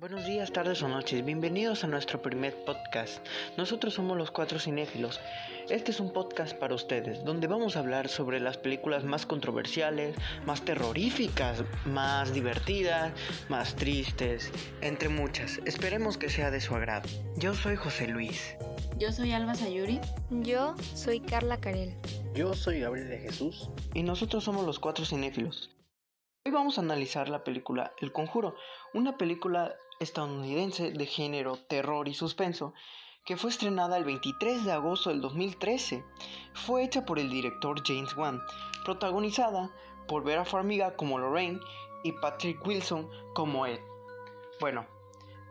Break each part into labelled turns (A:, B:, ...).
A: Buenos días, tardes o noches, bienvenidos a nuestro primer podcast. Nosotros somos los cuatro cinéfilos. Este es un podcast para ustedes, donde vamos a hablar sobre las películas más controversiales, más terroríficas, más divertidas, más tristes, entre muchas. Esperemos que sea de su agrado. Yo soy José Luis.
B: Yo soy Alba Sayuri.
C: Yo soy Carla Carel.
D: Yo soy Gabriel de Jesús.
A: Y nosotros somos los cuatro cinéfilos. Hoy vamos a analizar la película El Conjuro, una película estadounidense de género terror y suspenso que fue estrenada el 23 de agosto del 2013. Fue hecha por el director James Wan, protagonizada por Vera Farmiga como Lorraine y Patrick Wilson como Ed. Bueno,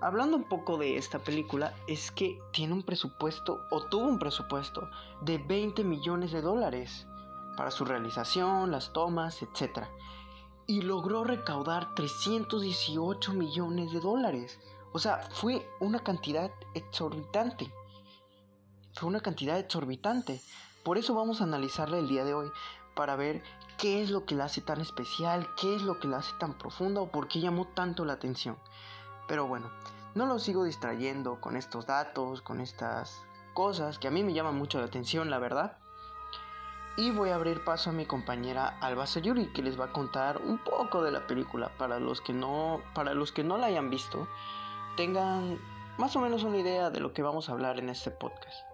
A: hablando un poco de esta película, es que tiene un presupuesto o tuvo un presupuesto de 20 millones de dólares para su realización, las tomas, etc y logró recaudar 318 millones de dólares. O sea, fue una cantidad exorbitante. Fue una cantidad exorbitante. Por eso vamos a analizarla el día de hoy para ver qué es lo que la hace tan especial, qué es lo que la hace tan profunda o por qué llamó tanto la atención. Pero bueno, no lo sigo distrayendo con estos datos, con estas cosas que a mí me llaman mucho la atención, la verdad y voy a abrir paso a mi compañera Alba Sayuri que les va a contar un poco de la película para los que no para los que no la hayan visto tengan más o menos una idea de lo que vamos a hablar en este podcast.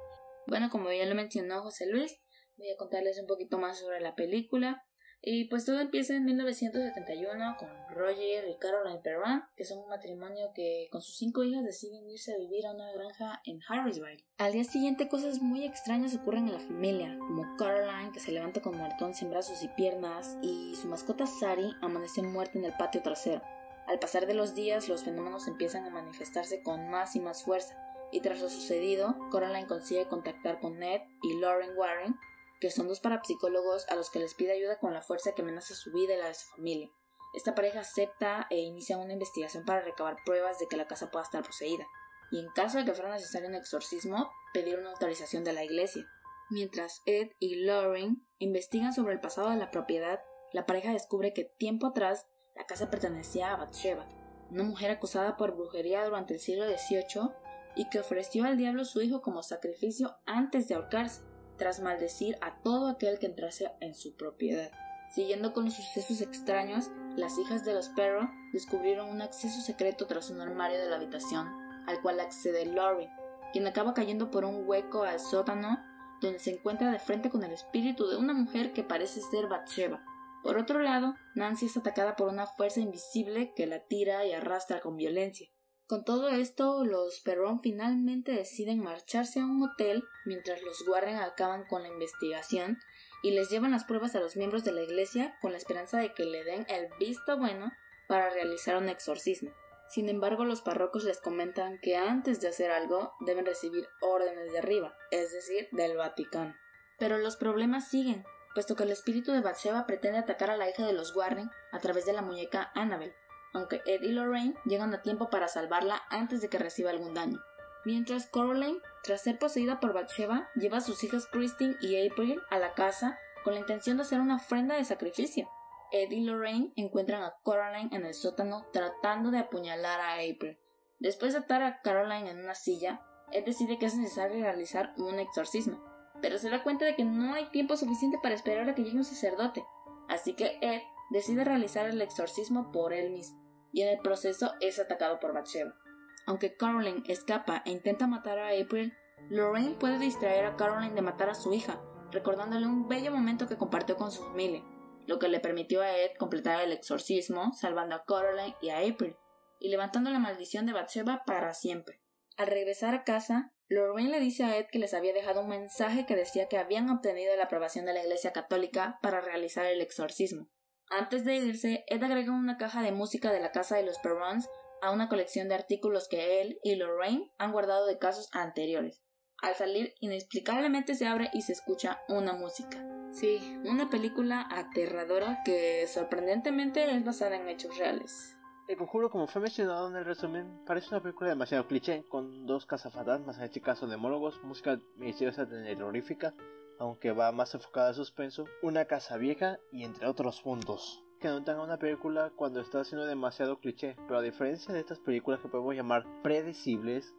B: Bueno, como ya lo mencionó José Luis, voy a contarles un poquito más sobre la película y pues todo empieza en 1971 con Roger y Caroline Perrin, que son un matrimonio que con sus cinco hijas deciden irse a vivir a una granja en Harrisville. Al día siguiente cosas muy extrañas ocurren en la familia, como Caroline que se levanta con martón sin brazos y piernas y su mascota Sari amanece muerta en el patio trasero. Al pasar de los días los fenómenos empiezan a manifestarse con más y más fuerza y tras lo sucedido, Caroline consigue contactar con Ned y Lauren Warren, que son dos parapsicólogos a los que les pide ayuda con la fuerza que amenaza su vida y la de su familia. Esta pareja acepta e inicia una investigación para recabar pruebas de que la casa pueda estar poseída, y en caso de que fuera necesario un exorcismo, pedir una autorización de la iglesia. Mientras Ed y Lauren investigan sobre el pasado de la propiedad, la pareja descubre que tiempo atrás la casa pertenecía a Bathsheba, una mujer acusada por brujería durante el siglo XVIII y que ofreció al diablo su hijo como sacrificio antes de ahorcarse tras maldecir a todo aquel que entrase en su propiedad. Siguiendo con los sucesos extraños, las hijas de los perros descubrieron un acceso secreto tras un armario de la habitación, al cual accede Laurie, quien acaba cayendo por un hueco al sótano, donde se encuentra de frente con el espíritu de una mujer que parece ser Bathsheba. Por otro lado, Nancy es atacada por una fuerza invisible que la tira y arrastra con violencia. Con todo esto, los Perron finalmente deciden marcharse a un hotel mientras los Warren acaban con la investigación y les llevan las pruebas a los miembros de la iglesia con la esperanza de que le den el visto bueno para realizar un exorcismo. Sin embargo, los parrocos les comentan que antes de hacer algo deben recibir órdenes de arriba, es decir, del Vaticano. Pero los problemas siguen, puesto que el espíritu de Bathsheba pretende atacar a la hija de los Warren a través de la muñeca Annabel, aunque Ed y Lorraine llegan a tiempo para salvarla antes de que reciba algún daño. Mientras Coraline, tras ser poseída por Bathsheba, lleva a sus hijas Christine y April a la casa con la intención de hacer una ofrenda de sacrificio. Ed y Lorraine encuentran a Coraline en el sótano tratando de apuñalar a April. Después de atar a Caroline en una silla, Ed decide que es necesario realizar un exorcismo, pero se da cuenta de que no hay tiempo suficiente para esperar a que llegue un sacerdote, así que Ed decide realizar el exorcismo por él mismo y en el proceso es atacado por Bathsheba. Aunque Caroline escapa e intenta matar a April, Lorraine puede distraer a Caroline de matar a su hija, recordándole un bello momento que compartió con su familia, lo que le permitió a Ed completar el exorcismo, salvando a Caroline y a April, y levantando la maldición de Bathsheba para siempre. Al regresar a casa, Lorraine le dice a Ed que les había dejado un mensaje que decía que habían obtenido la aprobación de la Iglesia Católica para realizar el exorcismo, antes de irse, Ed agrega una caja de música de la casa de los Perrons a una colección de artículos que él y Lorraine han guardado de casos anteriores. Al salir, inexplicablemente se abre y se escucha una música. Sí, una película aterradora que sorprendentemente es basada en hechos reales.
D: El conjuro, como fue mencionado en el resumen, parece una película demasiado cliché, con dos cazafantasmas, en este caso demólogos, música misteriosa terrorífica, aunque va más enfocada a suspenso, una casa vieja y entre otros puntos. que notan a una película cuando está haciendo demasiado cliché, pero a diferencia de estas películas que podemos llamar predecibles,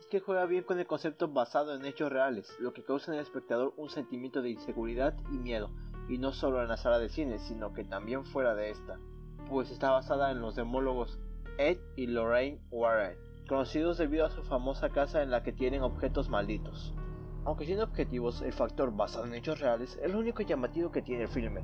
D: es que juega bien con el concepto basado en hechos reales, lo que causa en el espectador un sentimiento de inseguridad y miedo, y no solo en la sala de cine, sino que también fuera de esta, pues está basada en los demólogos Ed y Lorraine Warren, conocidos debido a su famosa casa en la que tienen objetos malditos. Aunque siendo objetivos, el factor basado en hechos reales es lo único llamativo que tiene el filme,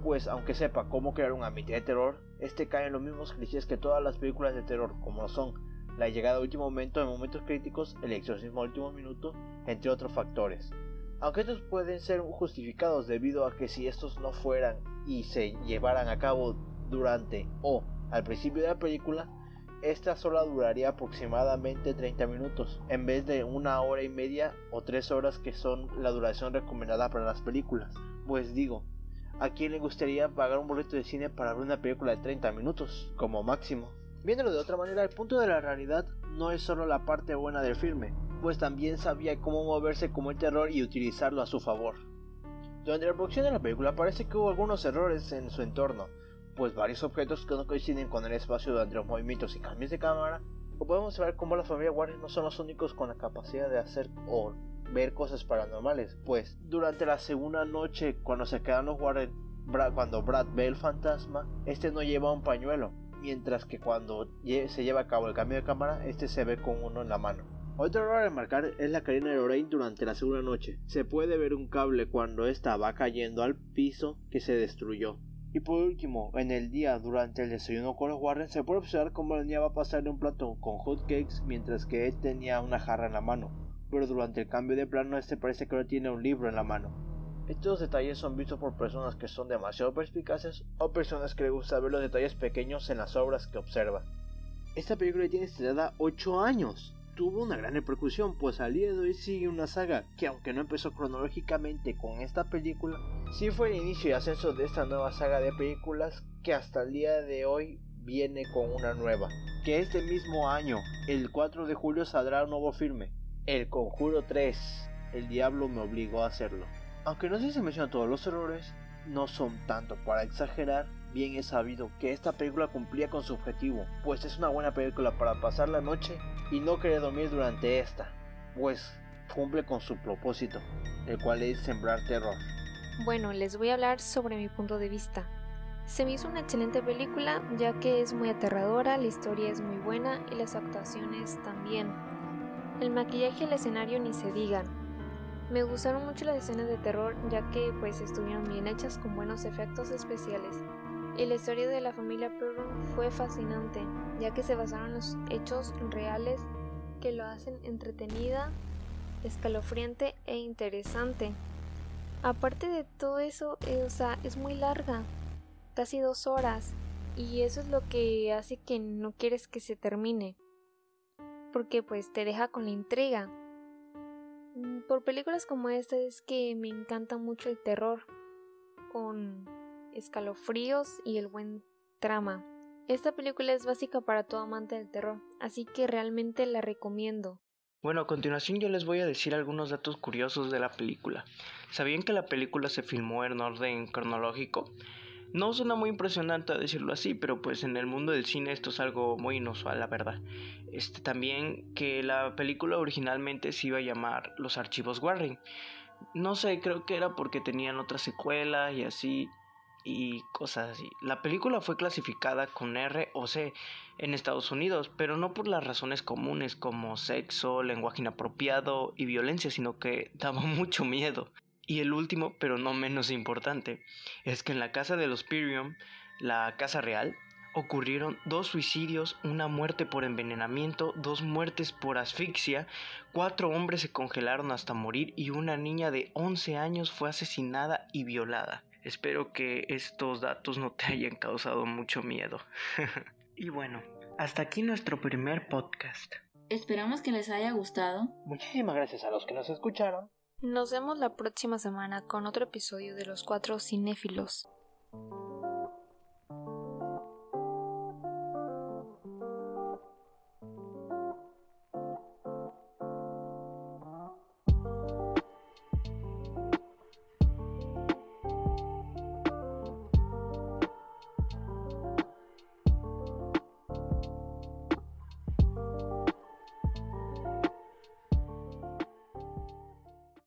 D: pues aunque sepa cómo crear un ambiente de terror, este cae en los mismos clichés que todas las películas de terror, como son la llegada al último momento en momentos críticos, el exorcismo al último minuto, entre otros factores. Aunque estos pueden ser justificados debido a que si estos no fueran y se llevaran a cabo durante o al principio de la película, esta sola duraría aproximadamente 30 minutos, en vez de una hora y media o tres horas que son la duración recomendada para las películas. Pues digo, ¿a quién le gustaría pagar un boleto de cine para ver una película de 30 minutos, como máximo? Viéndolo de otra manera, el punto de la realidad no es solo la parte buena del filme, pues también sabía cómo moverse como el terror y utilizarlo a su favor. Durante la producción de la película parece que hubo algunos errores en su entorno, pues varios objetos que no coinciden con el espacio durante los movimientos y cambios de cámara, o podemos ver cómo la familia Warren no son los únicos con la capacidad de hacer o ver cosas paranormales, pues durante la segunda noche cuando se quedan los Warren, cuando Brad ve el fantasma, este no lleva un pañuelo, mientras que cuando se lleva a cabo el cambio de cámara, este se ve con uno en la mano. Otro error a remarcar es la cadena de Lorraine durante la segunda noche. Se puede ver un cable cuando esta va cayendo al piso que se destruyó. Y por último, en el día durante el desayuno con los Warren se puede observar cómo la niña va a pasarle un plato con hot cakes mientras que él tenía una jarra en la mano, pero durante el cambio de plano este parece que no tiene un libro en la mano. Estos detalles son vistos por personas que son demasiado perspicaces o personas que les gusta ver los detalles pequeños en las obras que observa. Esta película tiene estrenada 8 años tuvo una gran repercusión, pues al día de hoy sigue una saga que aunque no empezó cronológicamente con esta película, sí fue el inicio y ascenso de esta nueva saga de películas que hasta el día de hoy viene con una nueva. Que este mismo año, el 4 de julio, saldrá un nuevo filme, El Conjuro 3. El diablo me obligó a hacerlo. Aunque no sé si se mencionan todos los errores, no son tanto para exagerar, bien es sabido que esta película cumplía con su objetivo, pues es una buena película para pasar la noche y no querer dormir durante esta, pues cumple con su propósito, el cual es sembrar terror.
C: Bueno, les voy a hablar sobre mi punto de vista. Se me hizo una excelente película ya que es muy aterradora, la historia es muy buena y las actuaciones también. El maquillaje y el escenario ni se digan. Me gustaron mucho las escenas de terror ya que pues estuvieron bien hechas con buenos efectos especiales. Y la historia de la familia Perron fue fascinante, ya que se basaron en los hechos reales que lo hacen entretenida, escalofriante e interesante. Aparte de todo eso, eh, o sea, es muy larga, casi dos horas, y eso es lo que hace que no quieres que se termine, porque pues te deja con la intriga. Mm, por películas como esta es que me encanta mucho el terror, con escalofríos y el buen trama. Esta película es básica para todo amante del terror, así que realmente la recomiendo.
A: Bueno, a continuación yo les voy a decir algunos datos curiosos de la película. ¿Sabían que la película se filmó en orden cronológico? No suena muy impresionante decirlo así, pero pues en el mundo del cine esto es algo muy inusual, la verdad. Este también que la película originalmente se iba a llamar Los Archivos Warren. No sé, creo que era porque tenían otra secuela y así y cosas así. La película fue clasificada con R o C en Estados Unidos, pero no por las razones comunes como sexo, lenguaje inapropiado y violencia, sino que daba mucho miedo. Y el último, pero no menos importante, es que en la casa de los Pirium, la casa real, ocurrieron dos suicidios, una muerte por envenenamiento, dos muertes por asfixia, cuatro hombres se congelaron hasta morir y una niña de 11 años fue asesinada y violada. Espero que estos datos no te hayan causado mucho miedo. y bueno, hasta aquí nuestro primer podcast.
B: Esperamos que les haya gustado.
D: Muchísimas gracias a los que nos escucharon.
C: Nos vemos la próxima semana con otro episodio de Los Cuatro Cinéfilos.